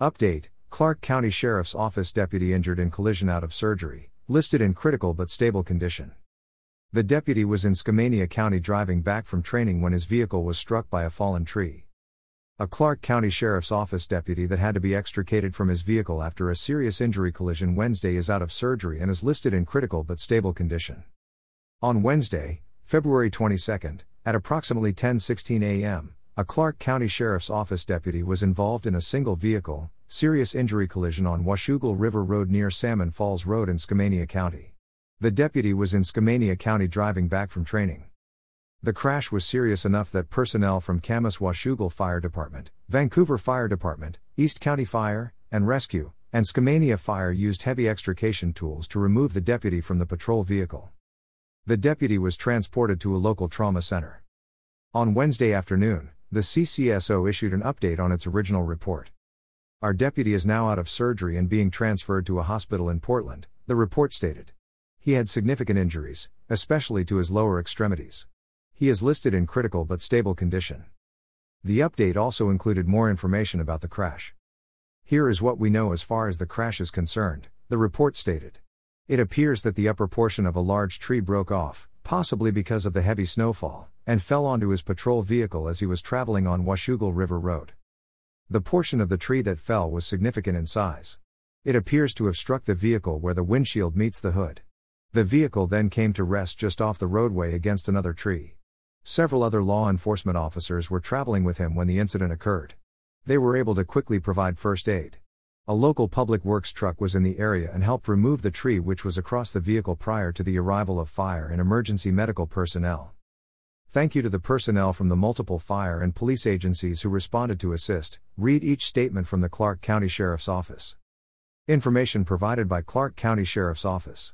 Update Clark County Sheriff's Office deputy injured in collision out of surgery, listed in critical but stable condition. The deputy was in Skamania County driving back from training when his vehicle was struck by a fallen tree. A Clark County Sheriff's Office deputy that had to be extricated from his vehicle after a serious injury collision Wednesday is out of surgery and is listed in critical but stable condition. On Wednesday, February 22, at approximately 10:16 a.m., a Clark County Sheriff's Office deputy was involved in a single vehicle, serious injury collision on Washougal River Road near Salmon Falls Road in Skamania County. The deputy was in Skamania County driving back from training. The crash was serious enough that personnel from Camas Washougal Fire Department, Vancouver Fire Department, East County Fire and Rescue, and Skamania Fire used heavy extrication tools to remove the deputy from the patrol vehicle. The deputy was transported to a local trauma center. On Wednesday afternoon, the CCSO issued an update on its original report. Our deputy is now out of surgery and being transferred to a hospital in Portland, the report stated. He had significant injuries, especially to his lower extremities. He is listed in critical but stable condition. The update also included more information about the crash. Here is what we know as far as the crash is concerned, the report stated. It appears that the upper portion of a large tree broke off, possibly because of the heavy snowfall, and fell onto his patrol vehicle as he was traveling on Washougal River Road. The portion of the tree that fell was significant in size. It appears to have struck the vehicle where the windshield meets the hood. The vehicle then came to rest just off the roadway against another tree. Several other law enforcement officers were traveling with him when the incident occurred. They were able to quickly provide first aid. A local public works truck was in the area and helped remove the tree which was across the vehicle prior to the arrival of fire and emergency medical personnel. Thank you to the personnel from the multiple fire and police agencies who responded to assist. Read each statement from the Clark County Sheriff's Office. Information provided by Clark County Sheriff's Office.